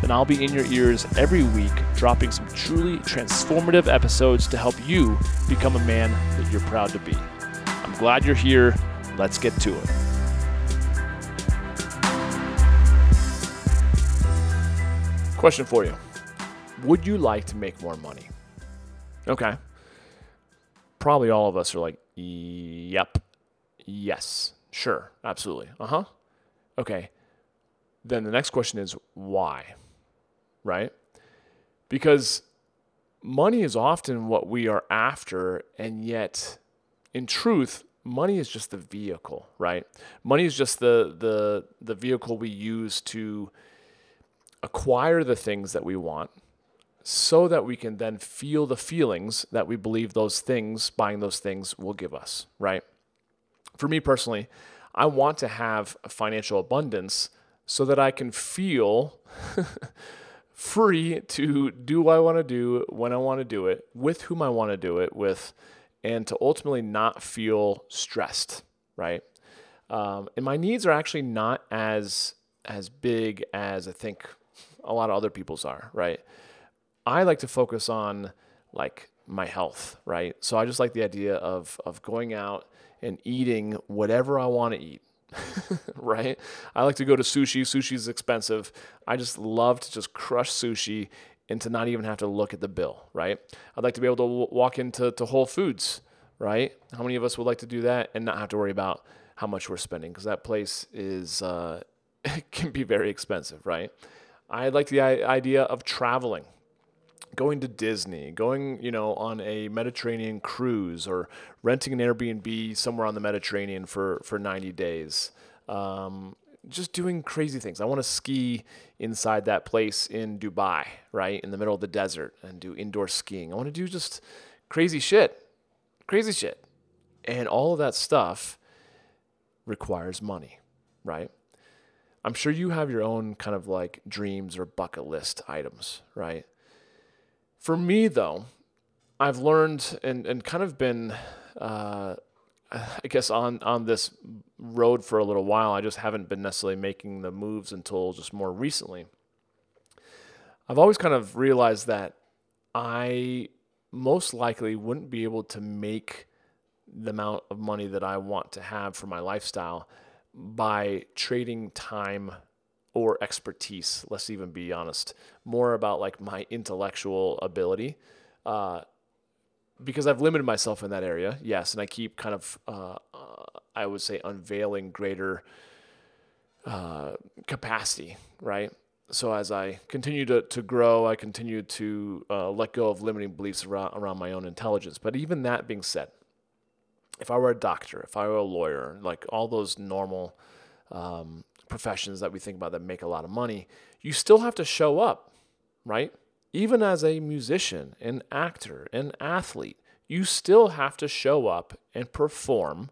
then I'll be in your ears every week, dropping some truly transformative episodes to help you become a man that you're proud to be. I'm glad you're here. Let's get to it. Question for you Would you like to make more money? Okay. Probably all of us are like, yep, yes, sure, absolutely. Uh huh. Okay. Then the next question is why? Right? Because money is often what we are after, and yet, in truth, money is just the vehicle, right? Money is just the the the vehicle we use to acquire the things that we want so that we can then feel the feelings that we believe those things, buying those things, will give us, right? For me personally, I want to have financial abundance so that I can feel free to do what I want to do when I want to do it, with whom I want to do it with, and to ultimately not feel stressed, right? Um, and my needs are actually not as as big as I think a lot of other people's are, right? I like to focus on like my health, right? So I just like the idea of of going out and eating whatever I want to eat. right? I like to go to sushi. Sushi is expensive. I just love to just crush sushi and to not even have to look at the bill, right? I'd like to be able to w- walk into to Whole Foods, right? How many of us would like to do that and not have to worry about how much we're spending? Because that place is uh, can be very expensive, right? I like the idea of traveling, going to Disney, going, you know, on a Mediterranean cruise or renting an Airbnb somewhere on the Mediterranean for, for 90 days. Um, just doing crazy things. I want to ski inside that place in Dubai, right? In the middle of the desert and do indoor skiing. I want to do just crazy shit. Crazy shit. And all of that stuff requires money, right? I'm sure you have your own kind of like dreams or bucket list items, right? For me, though, I've learned and, and kind of been, uh, I guess, on, on this road for a little while. I just haven't been necessarily making the moves until just more recently. I've always kind of realized that I most likely wouldn't be able to make the amount of money that I want to have for my lifestyle by trading time or expertise. Let's even be honest, more about like my intellectual ability. Uh, because I've limited myself in that area, yes, and I keep kind of, uh, uh, I would say, unveiling greater uh, capacity, right? So as I continue to, to grow, I continue to uh, let go of limiting beliefs around, around my own intelligence. But even that being said, if I were a doctor, if I were a lawyer, like all those normal um, professions that we think about that make a lot of money, you still have to show up, right? Even as a musician, an actor, an athlete, you still have to show up and perform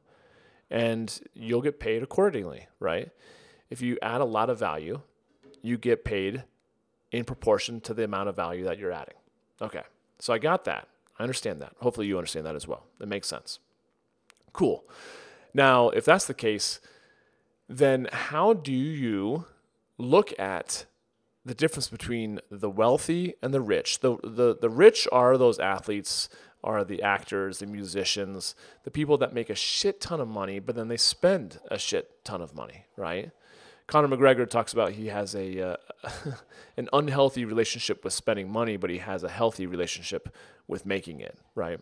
and you'll get paid accordingly, right? If you add a lot of value, you get paid in proportion to the amount of value that you're adding. Okay, so I got that. I understand that. Hopefully, you understand that as well. It makes sense. Cool. Now, if that's the case, then how do you look at the difference between the wealthy and the rich? The, the, the rich are those athletes, are the actors, the musicians, the people that make a shit ton of money, but then they spend a shit ton of money, right? Conor McGregor talks about he has a uh, an unhealthy relationship with spending money, but he has a healthy relationship with making it, right?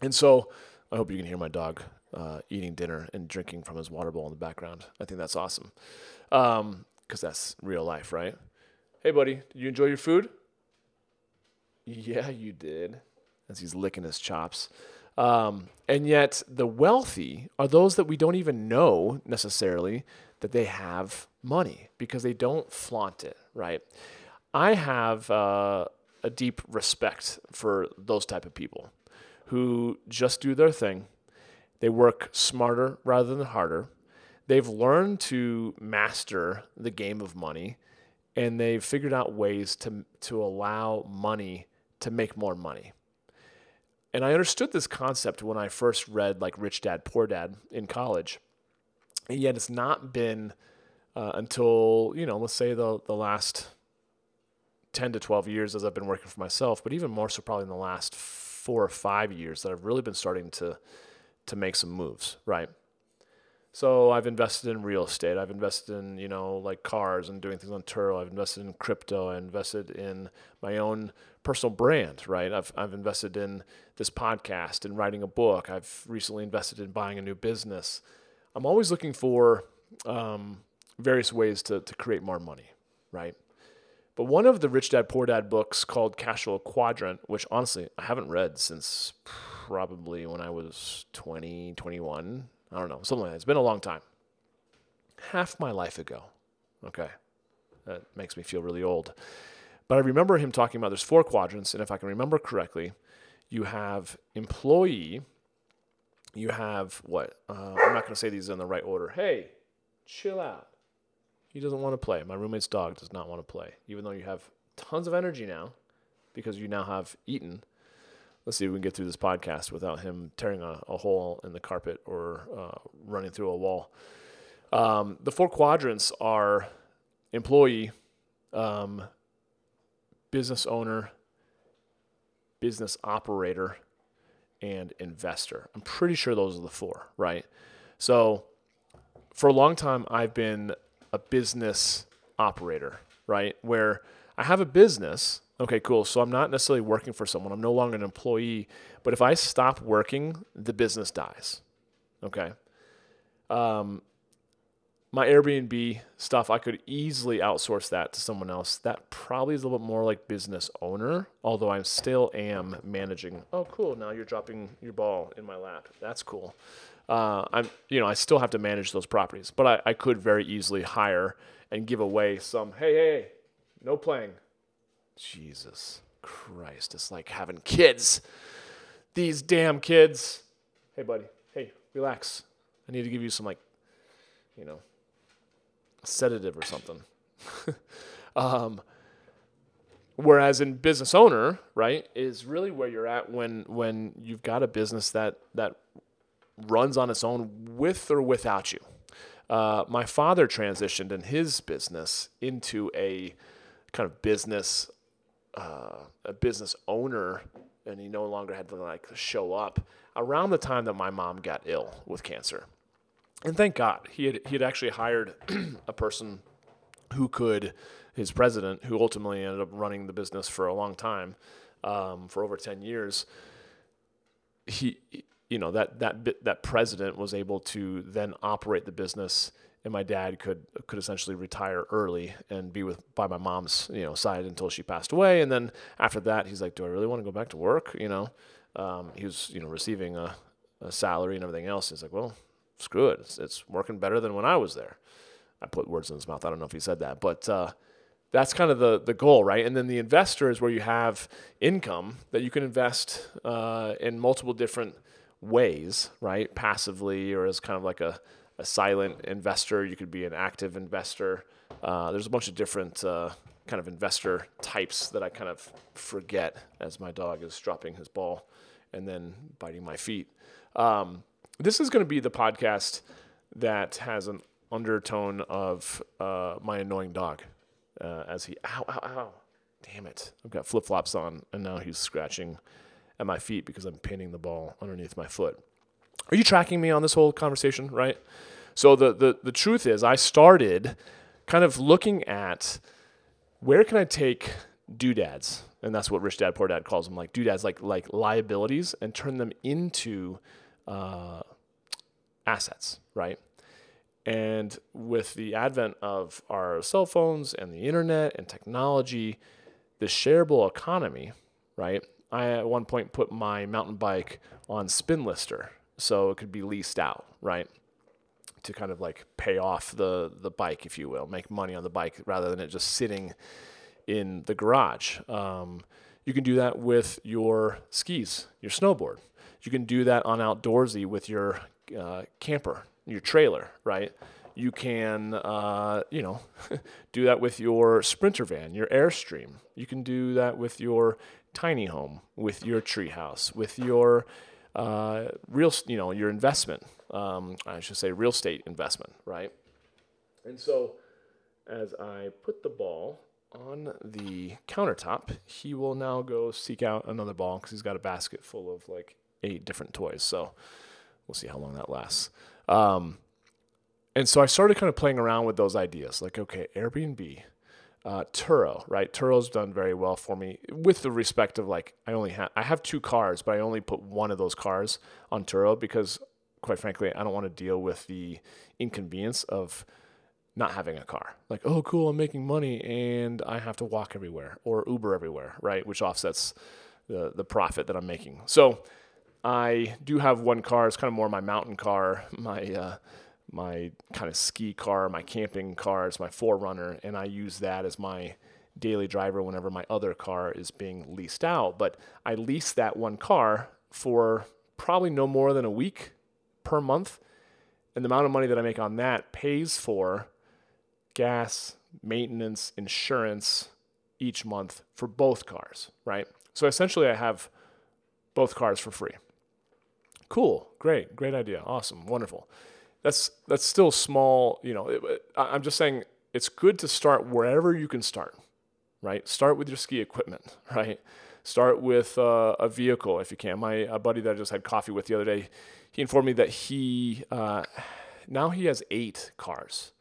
And so I hope you can hear my dog uh, eating dinner and drinking from his water bowl in the background. I think that's awesome. Because um, that's real life, right? Hey, buddy, did you enjoy your food? Yeah, you did. As he's licking his chops. Um, and yet, the wealthy are those that we don't even know necessarily that they have money because they don't flaunt it, right? I have uh, a deep respect for those type of people who just do their thing. They work smarter rather than harder. They've learned to master the game of money and they've figured out ways to to allow money to make more money. And I understood this concept when I first read like Rich Dad Poor Dad in college. And yet it's not been uh, until, you know, let's say the the last 10 to 12 years as I've been working for myself, but even more so probably in the last 4 or 5 years that I've really been starting to to make some moves, right? So I've invested in real estate. I've invested in, you know, like cars and doing things on Turo. I've invested in crypto. I invested in my own personal brand, right? I've, I've invested in this podcast and writing a book. I've recently invested in buying a new business. I'm always looking for um, various ways to, to create more money, right? But one of the Rich Dad Poor Dad books called Cash Flow Quadrant, which honestly I haven't read since probably when I was 20, 21, I don't know, something like that. It's been a long time. Half my life ago. Okay. That makes me feel really old. But I remember him talking about there's four quadrants, and if I can remember correctly, you have employee, you have what? Uh, I'm not going to say these in the right order. Hey, chill out. He doesn't want to play. My roommate's dog does not want to play, even though you have tons of energy now because you now have eaten let's see if we can get through this podcast without him tearing a, a hole in the carpet or uh, running through a wall. Um, the four quadrants are employee, um, business owner, business operator, and investor. I'm pretty sure those are the four, right? So for a long time, I've been a business operator, right? Where I have a business Okay, cool. So I'm not necessarily working for someone. I'm no longer an employee. But if I stop working, the business dies. Okay. Um, my Airbnb stuff, I could easily outsource that to someone else. That probably is a little bit more like business owner, although I still am managing. Oh, cool! Now you're dropping your ball in my lap. That's cool. Uh, I'm, you know, I still have to manage those properties, but I, I could very easily hire and give away some. Hey, hey, hey no playing. Jesus Christ. It's like having kids. These damn kids. Hey, buddy. Hey, relax. I need to give you some, like, you know, sedative or something. um, whereas in business owner, right, is really where you're at when when you've got a business that that runs on its own with or without you. Uh, my father transitioned in his business into a kind of business uh, a business owner and he no longer had to like show up around the time that my mom got ill with cancer. And thank God he had he had actually hired a person who could his president who ultimately ended up running the business for a long time um, for over 10 years he you know that that that president was able to then operate the business and my dad could could essentially retire early and be with by my mom's you know side until she passed away. And then after that he's like do i really want to go back to work? You know? Um, he was you know receiving a, a, salary and everything else. He's like well screw it. It's, it's, working better than when i was there. I put words in his mouth. I don't know if he said that but uh, that's kind of the, the goal right? And then the investor is where you have income that you can invest uh, in multiple different ways right? Passively or as kind of like a a silent investor. You could be an active investor. Uh, there's a bunch of different uh, kind of investor types that I kind of forget as my dog is dropping his ball and then biting my feet. Um, this is going to be the podcast that has an undertone of uh, my annoying dog uh, as he, ow, ow, ow. Damn it. I've got flip flops on, and now he's scratching at my feet because I'm pinning the ball underneath my foot. Are you tracking me on this whole conversation, right? So the, the, the truth is, I started kind of looking at where can I take doodads, and that's what Rich Dad Poor Dad calls them, like doodads, like like liabilities, and turn them into uh, assets, right? And with the advent of our cell phones and the internet and technology, the shareable economy, right? I at one point put my mountain bike on Spinlister, so it could be leased out, right? to kind of like pay off the the bike, if you will, make money on the bike rather than it just sitting in the garage. Um, you can do that with your skis, your snowboard. You can do that on outdoorsy with your uh, camper, your trailer, right? You can, uh, you know, do that with your sprinter van, your Airstream. You can do that with your tiny home, with your treehouse, with your uh, real, you know, your investment. Um, I should say real estate investment, right? And so, as I put the ball on the countertop, he will now go seek out another ball because he's got a basket full of like eight different toys. So we'll see how long that lasts. Um, and so I started kind of playing around with those ideas like, okay, Airbnb, uh, Turo, right? Turo's done very well for me with the respect of like, I only have, I have two cars, but I only put one of those cars on Turo because quite frankly, I don't want to deal with the inconvenience of not having a car. Like, oh, cool, I'm making money and I have to walk everywhere or Uber everywhere, right? Which offsets the, the profit that I'm making. So I do have one car. It's kind of more my mountain car, my, uh, my kind of ski car, my camping car. It's my 4Runner, and I use that as my daily driver whenever my other car is being leased out. But I lease that one car for probably no more than a week per month. And the amount of money that I make on that pays for gas, maintenance, insurance each month for both cars, right? So essentially, I have both cars for free. Cool, great, great idea, awesome, wonderful. That's that's still small, you know. It, I'm just saying it's good to start wherever you can start, right? Start with your ski equipment, right? Start with uh, a vehicle if you can. My buddy that I just had coffee with the other day, he informed me that he uh, now he has eight cars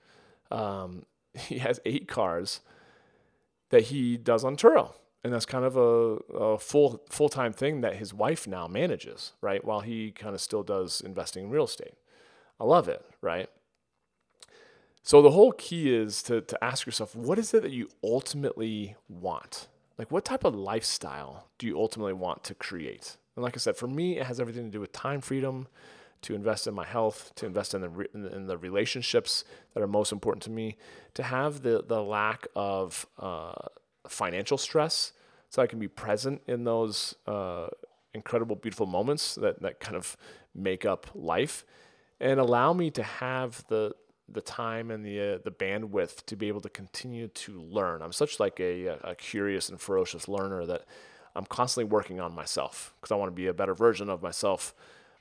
um, he has eight cars that he does on Turo. And that's kind of a, a full full time thing that his wife now manages, right? While he kind of still does investing in real estate. I love it, right? So the whole key is to, to ask yourself, what is it that you ultimately want? Like what type of lifestyle do you ultimately want to create? And like I said, for me, it has everything to do with time freedom, to invest in my health, to invest in the re- in the relationships that are most important to me, to have the the lack of uh, financial stress, so I can be present in those uh, incredible, beautiful moments that that kind of make up life, and allow me to have the the time and the uh, the bandwidth to be able to continue to learn. I'm such like a, a curious and ferocious learner that I'm constantly working on myself because I want to be a better version of myself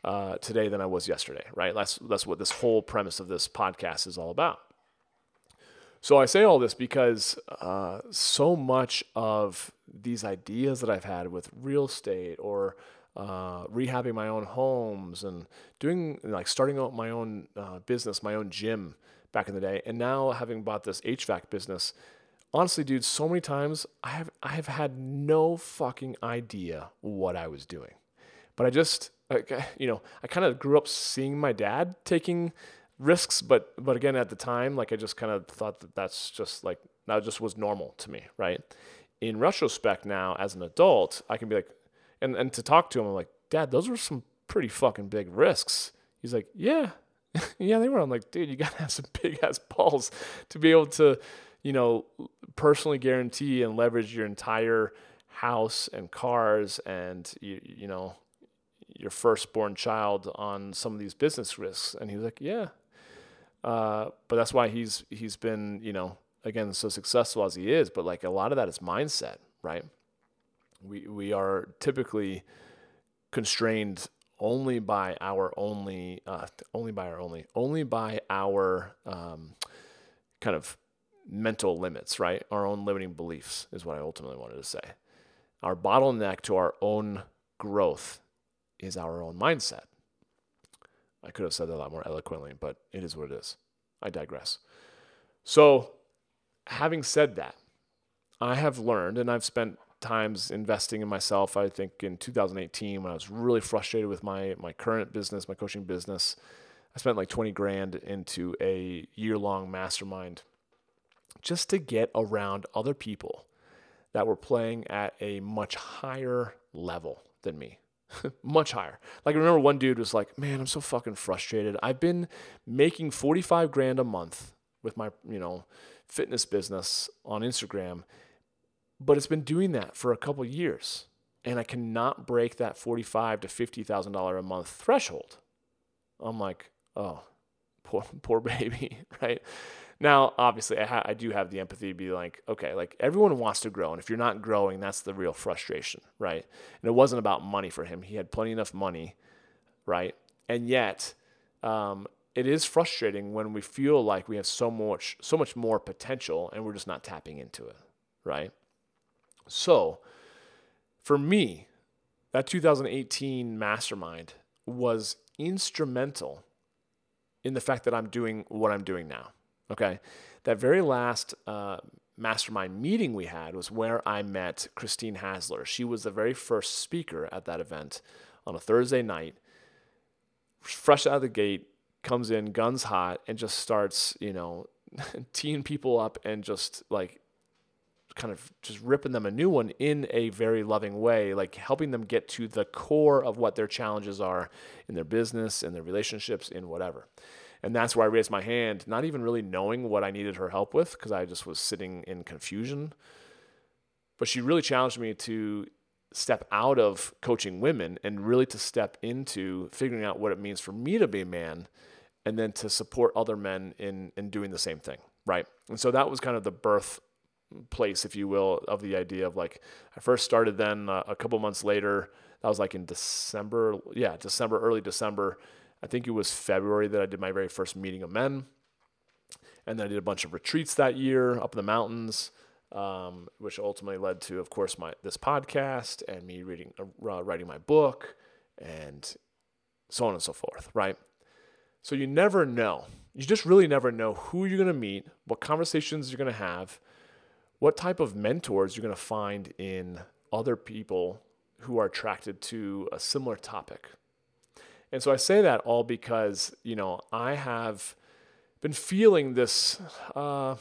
uh, today than I was yesterday, right? That's, that's what this whole premise of this podcast is all about. So I say all this because uh, so much of these ideas that I've had with real estate or uh, rehabbing my own homes and doing like starting out my own uh, business, my own gym back in the day, and now having bought this HVAC business. Honestly, dude, so many times I have I have had no fucking idea what I was doing, but I just like, you know, I kind of grew up seeing my dad taking risks, but but again, at the time, like I just kind of thought that that's just like that just was normal to me, right? In retrospect, now as an adult, I can be like, and and to talk to him, I'm like, Dad, those were some pretty fucking big risks. He's like, Yeah, yeah, they were. I'm like, dude, you gotta have some big ass balls to be able to, you know, personally guarantee and leverage your entire house and cars and you you know your firstborn child on some of these business risks? And he was like, yeah. Uh, but that's why he's he's been you know again so successful as he is. But like a lot of that is mindset, right? We we are typically constrained only by our only uh, only by our only only by our um, kind of mental limits, right? Our own limiting beliefs is what I ultimately wanted to say. Our bottleneck to our own growth is our own mindset. I could have said that a lot more eloquently, but it is what it is. I digress. So, having said that, I have learned and I've spent times investing in myself. I think in 2018, when I was really frustrated with my, my current business, my coaching business, I spent like 20 grand into a year long mastermind just to get around other people that were playing at a much higher level than me. much higher. Like I remember one dude was like, "Man, I'm so fucking frustrated. I've been making 45 grand a month with my, you know, fitness business on Instagram, but it's been doing that for a couple years and I cannot break that forty-five to fifty thousand dollar a month threshold. I'm like, oh, poor poor baby, right? Now, obviously, I, ha- I do have the empathy to be like, okay, like everyone wants to grow, and if you're not growing, that's the real frustration, right? And it wasn't about money for him; he had plenty enough money, right? And yet, um, it is frustrating when we feel like we have so much so much more potential, and we're just not tapping into it, right? So for me, that 2018 mastermind was instrumental in the fact that I'm doing what I'm doing now. Okay. That very last uh, mastermind meeting we had was where I met Christine Hassler. She was the very first speaker at that event on a Thursday night, fresh out of the gate, comes in guns hot, and just starts, you know, teeing people up and just like kind of just ripping them a new one in a very loving way, like helping them get to the core of what their challenges are in their business, in their relationships, in whatever. And that's where I raised my hand, not even really knowing what I needed her help with because I just was sitting in confusion. But she really challenged me to step out of coaching women and really to step into figuring out what it means for me to be a man and then to support other men in in doing the same thing, right? And so that was kind of the birth place, if you will, of the idea of like I first started then uh, a couple months later. That was like in December, yeah, December, early December. I think it was February that I did my very first meeting of men, and then I did a bunch of retreats that year up in the mountains, um, which ultimately led to, of course, my this podcast and me reading, uh, writing my book, and so on and so forth. Right. So you never know. You just really never know who you're going to meet, what conversations you're going to have, what type of mentors you're going to find in other people who are attracted to a similar topic. And so I say that all because, you know, I have been feeling this, uh,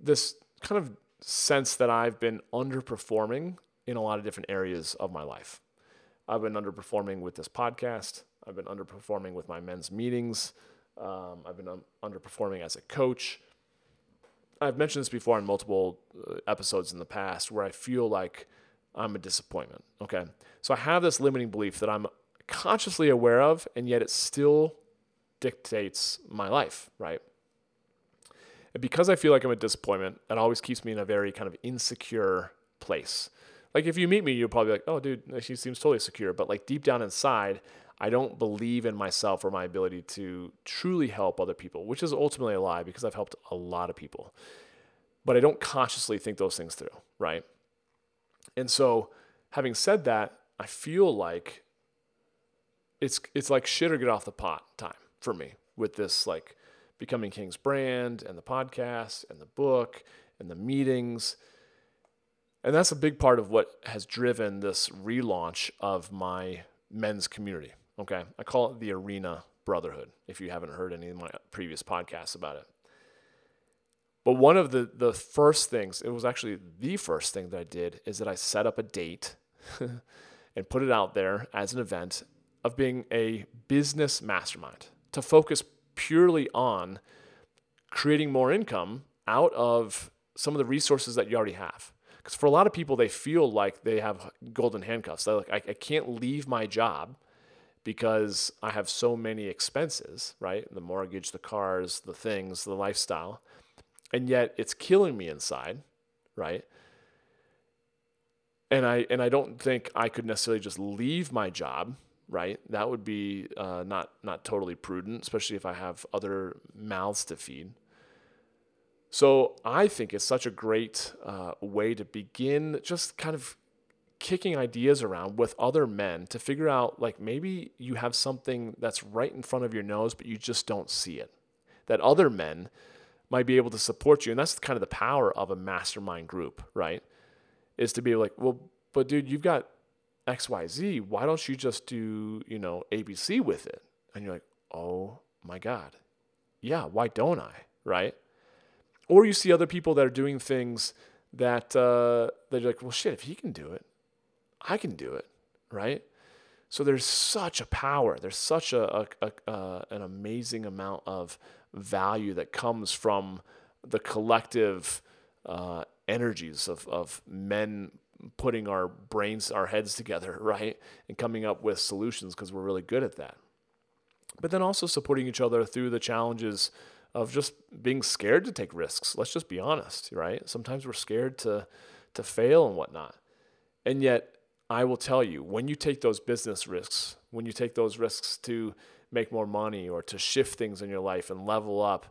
this kind of sense that I've been underperforming in a lot of different areas of my life. I've been underperforming with this podcast. I've been underperforming with my men's meetings. Um, I've been un- underperforming as a coach. I've mentioned this before in multiple uh, episodes in the past where I feel like I'm a disappointment. Okay. So I have this limiting belief that I'm consciously aware of, and yet it still dictates my life, right? And because I feel like I'm a disappointment, it always keeps me in a very kind of insecure place. Like if you meet me, you'll probably be like, oh, dude, she seems totally secure. But like deep down inside, I don't believe in myself or my ability to truly help other people, which is ultimately a lie because I've helped a lot of people. But I don't consciously think those things through, right? And so, having said that, I feel like it's it's like shit or get off the pot time for me with this like becoming King's brand and the podcast and the book and the meetings. And that's a big part of what has driven this relaunch of my men's community. Okay. I call it the Arena Brotherhood, if you haven't heard any of my previous podcasts about it. But one of the, the first things, it was actually the first thing that I did, is that I set up a date and put it out there as an event of being a business mastermind to focus purely on creating more income out of some of the resources that you already have. Because for a lot of people, they feel like they have golden handcuffs. They're like, I, I can't leave my job because I have so many expenses, right? The mortgage, the cars, the things, the lifestyle. And yet it's killing me inside, right? And I and I don't think I could necessarily just leave my job, right? That would be uh, not not totally prudent, especially if I have other mouths to feed. So I think it's such a great uh, way to begin just kind of kicking ideas around with other men to figure out like maybe you have something that's right in front of your nose, but you just don't see it. That other men might be able to support you. And that's kind of the power of a mastermind group, right? Is to be like, well, but dude, you've got XYZ. Why don't you just do, you know, ABC with it? And you're like, oh my God. Yeah, why don't I? Right? Or you see other people that are doing things that uh, that you're like, well, shit, if he can do it, I can do it, right? So there's such a power. There's such a, a, a an amazing amount of value that comes from the collective uh, energies of, of men putting our brains, our heads together, right? And coming up with solutions because we're really good at that. But then also supporting each other through the challenges of just being scared to take risks. Let's just be honest, right? Sometimes we're scared to to fail and whatnot. And yet, I will tell you, when you take those business risks, when you take those risks to make more money or to shift things in your life and level up,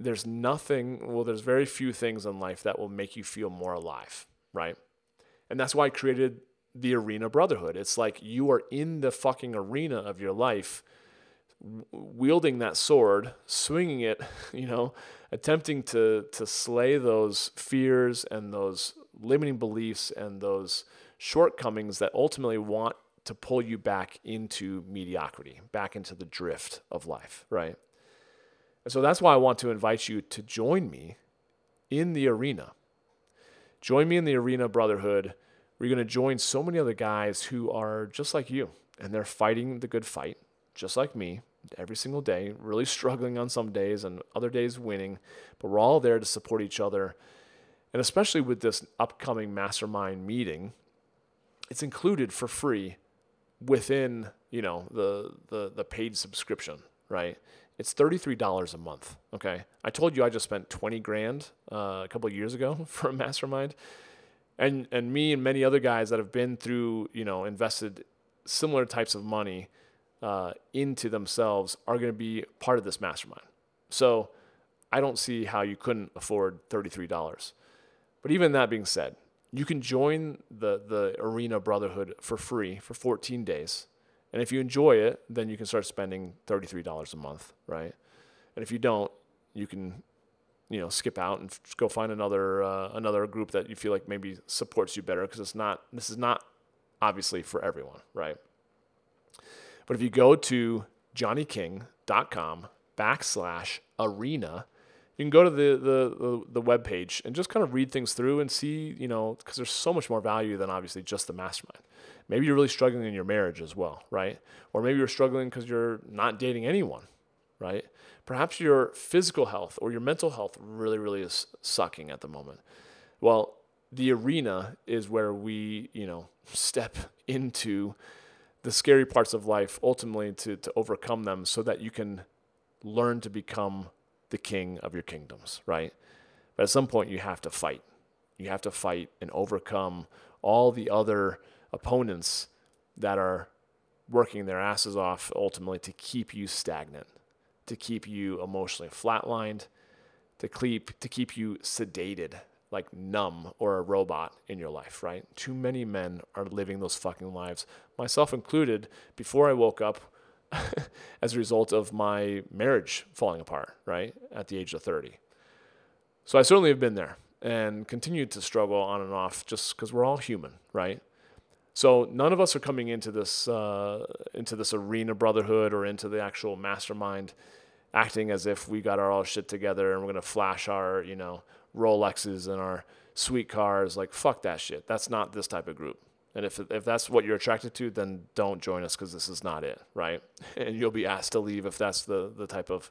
there's nothing, well, there's very few things in life that will make you feel more alive, right? And that's why I created the Arena Brotherhood. It's like you are in the fucking arena of your life, wielding that sword, swinging it, you know, attempting to to slay those fears and those limiting beliefs and those shortcomings that ultimately want to pull you back into mediocrity, back into the drift of life, right? And so that's why I want to invite you to join me in the arena. Join me in the Arena Brotherhood. We're going to join so many other guys who are just like you, and they're fighting the good fight, just like me, every single day, really struggling on some days and other days winning. But we're all there to support each other. And especially with this upcoming mastermind meeting, it's included for free within, you know, the the the paid subscription, right? It's $33 a month. Okay. I told you I just spent 20 grand uh, a couple years ago for a mastermind. And, and me and many other guys that have been through, you know, invested similar types of money uh, into themselves are going to be part of this mastermind. So I don't see how you couldn't afford $33. But even that being said, you can join the, the Arena Brotherhood for free for 14 days. And if you enjoy it, then you can start spending $33 a month, right? And if you don't, you can, you know, skip out and go find another uh, another group that you feel like maybe supports you better because it's not this is not obviously for everyone, right? But if you go to johnnyking.com backslash arena, you can go to the, the, the, web page and just kind of read things through and see, you know, because there's so much more value than obviously just the mastermind. Maybe you're really struggling in your marriage as well, right? Or maybe you're struggling because you're not dating anyone, right? Perhaps your physical health or your mental health really, really is sucking at the moment. Well, the arena is where we, you know, step into the scary parts of life ultimately to, to overcome them so that you can learn to become the king of your kingdoms, right? But at some point, you have to fight. You have to fight and overcome all the other opponents that are working their asses off ultimately to keep you stagnant, to keep you emotionally flatlined, to keep to keep you sedated, like numb or a robot in your life, right? Too many men are living those fucking lives, myself included, before I woke up as a result of my marriage falling apart, right? At the age of 30. So I certainly have been there and continued to struggle on and off just because we're all human, right? So none of us are coming into this uh, into this arena brotherhood or into the actual mastermind, acting as if we got our all shit together and we're gonna flash our you know Rolexes and our sweet cars. Like fuck that shit. That's not this type of group. And if if that's what you're attracted to, then don't join us because this is not it, right? And you'll be asked to leave if that's the the type of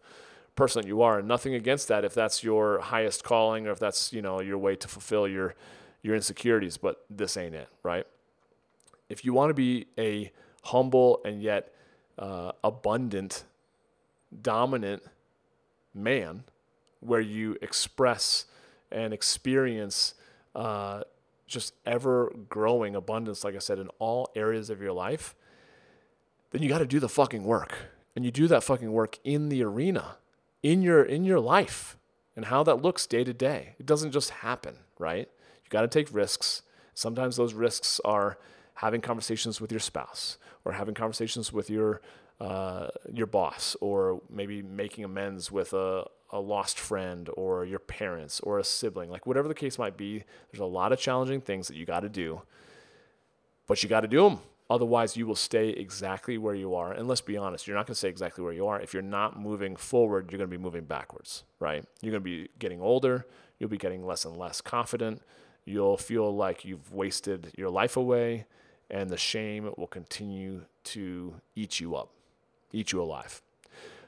person that you are. And nothing against that if that's your highest calling or if that's you know your way to fulfill your your insecurities. But this ain't it, right? if you want to be a humble and yet uh, abundant, dominant man, where you express and experience uh, just ever growing abundance, like I said, in all areas of your life, then you got to do the fucking work. And you do that fucking work in the arena, in your in your life, and how that looks day to day. It doesn't just happen, right? You got to take risks. Sometimes those risks are having conversations with your spouse or having conversations with your uh, your boss or maybe making amends with a, a lost friend or your parents or a sibling like whatever the case might be there's a lot of challenging things that you got to do but you got to do them otherwise you will stay exactly where you are. And let's be honest you're not going to stay exactly where you are. If you're not moving forward you're going to be moving backwards right? You're going to be getting older you'll be getting less and less confident you'll feel like you've wasted your life away and the shame will continue to eat you up, eat you alive.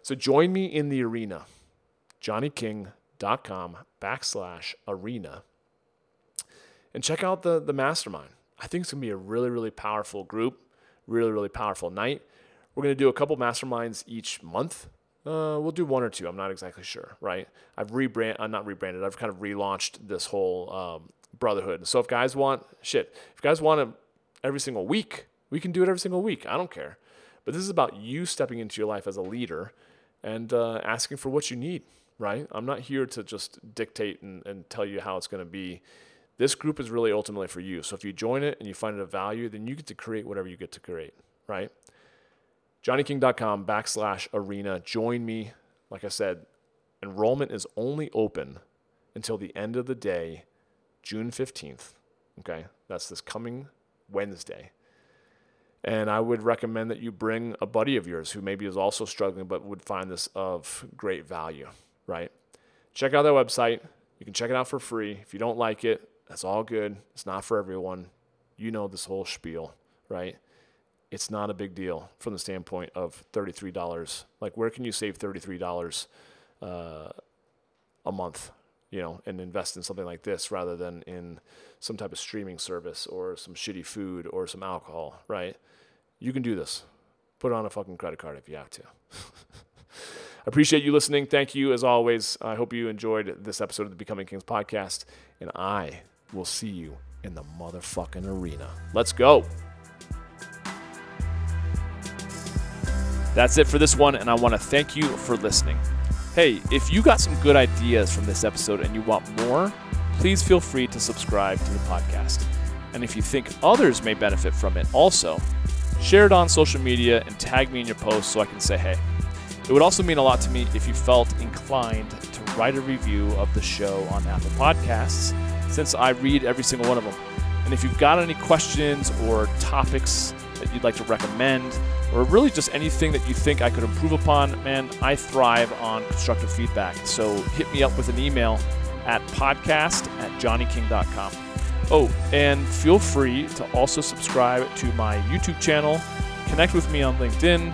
So join me in the arena, johnnyking.com backslash arena. and check out the the mastermind. I think it's gonna be a really really powerful group, really really powerful night. We're gonna do a couple masterminds each month. Uh, we'll do one or two. I'm not exactly sure. Right? I've rebrand. I'm uh, not rebranded. I've kind of relaunched this whole um, brotherhood. So if guys want shit, if guys want it every single week, we can do it every single week. I don't care. But this is about you stepping into your life as a leader and uh, asking for what you need. Right? I'm not here to just dictate and, and tell you how it's going to be. This group is really ultimately for you. So if you join it and you find it of value, then you get to create whatever you get to create. Right? JohnnyKing.com backslash arena. Join me. Like I said, enrollment is only open until the end of the day, June 15th. Okay, that's this coming Wednesday. And I would recommend that you bring a buddy of yours who maybe is also struggling but would find this of great value, right? Check out their website. You can check it out for free. If you don't like it, that's all good. It's not for everyone. You know this whole spiel, right? it's not a big deal from the standpoint of $33. Like, where can you save $33 uh, a month, you know, and invest in something like this rather than in some type of streaming service or some shitty food or some alcohol, right? You can do this. Put on a fucking credit card if you have to. Appreciate you listening. Thank you as always. I hope you enjoyed this episode of the Becoming Kings podcast, and I will see you in the motherfucking arena. Let's go. That's it for this one, and I want to thank you for listening. Hey, if you got some good ideas from this episode and you want more, please feel free to subscribe to the podcast. And if you think others may benefit from it also, share it on social media and tag me in your post so I can say hey. It would also mean a lot to me if you felt inclined to write a review of the show on Apple Podcasts, since I read every single one of them. And if you've got any questions or topics that you'd like to recommend, or really just anything that you think I could improve upon, man, I thrive on constructive feedback. So hit me up with an email at podcast at johnnyking.com. Oh, and feel free to also subscribe to my YouTube channel, connect with me on LinkedIn,